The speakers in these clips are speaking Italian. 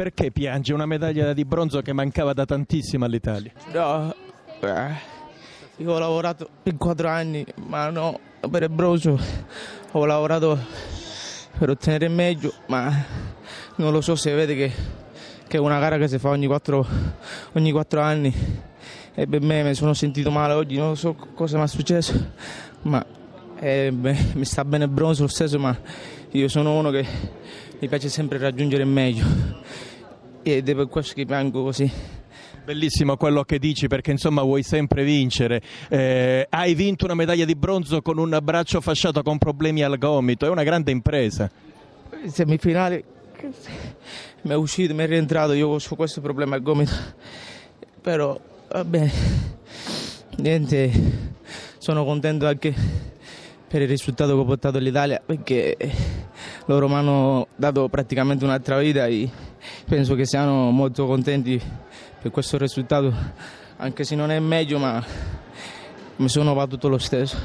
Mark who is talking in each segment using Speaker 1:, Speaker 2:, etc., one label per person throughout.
Speaker 1: perché piange una medaglia di bronzo che mancava da tantissimo all'Italia?
Speaker 2: No, eh, io ho lavorato per quattro anni, ma no, per il bronzo. Ho lavorato per ottenere il meglio, ma non lo so se vede che, che è una gara che si fa ogni quattro, ogni quattro anni. E per me mi sono sentito male oggi, non so cosa mi è successo, ma eh, beh, mi sta bene il bronzo lo stesso, ma io sono uno che mi piace sempre raggiungere il meglio ed è per questo che piango così.
Speaker 1: Bellissimo quello che dici perché insomma vuoi sempre vincere. Eh, hai vinto una medaglia di bronzo con un braccio fasciato con problemi al gomito, è una grande impresa.
Speaker 2: In semifinale mi è uscito, mi è rientrato, io ho questo problema al gomito, però va bene, niente, sono contento anche per il risultato che ho portato all'Italia perché loro mi hanno dato praticamente un'altra vita e penso che siano molto contenti per questo risultato, anche se non è meglio, ma mi sono battuto lo stesso.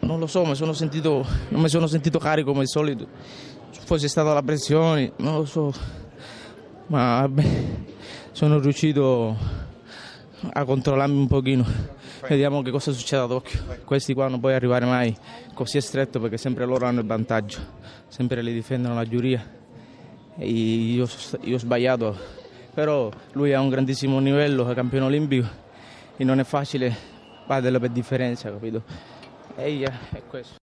Speaker 2: Non lo so, mi sono sentito, non mi sono sentito carico come al solito. Fosse stata la pressione, non lo so, ma vabbè, sono riuscito a controllarmi un pochino. Vediamo che cosa succede ad occhio. Questi qua non puoi arrivare mai così stretto perché sempre loro hanno il vantaggio, sempre li difendono la giuria. E io, io ho sbagliato, però lui ha un grandissimo livello, è campione olimpico e non è facile batterlo per differenza, capito? E è questo.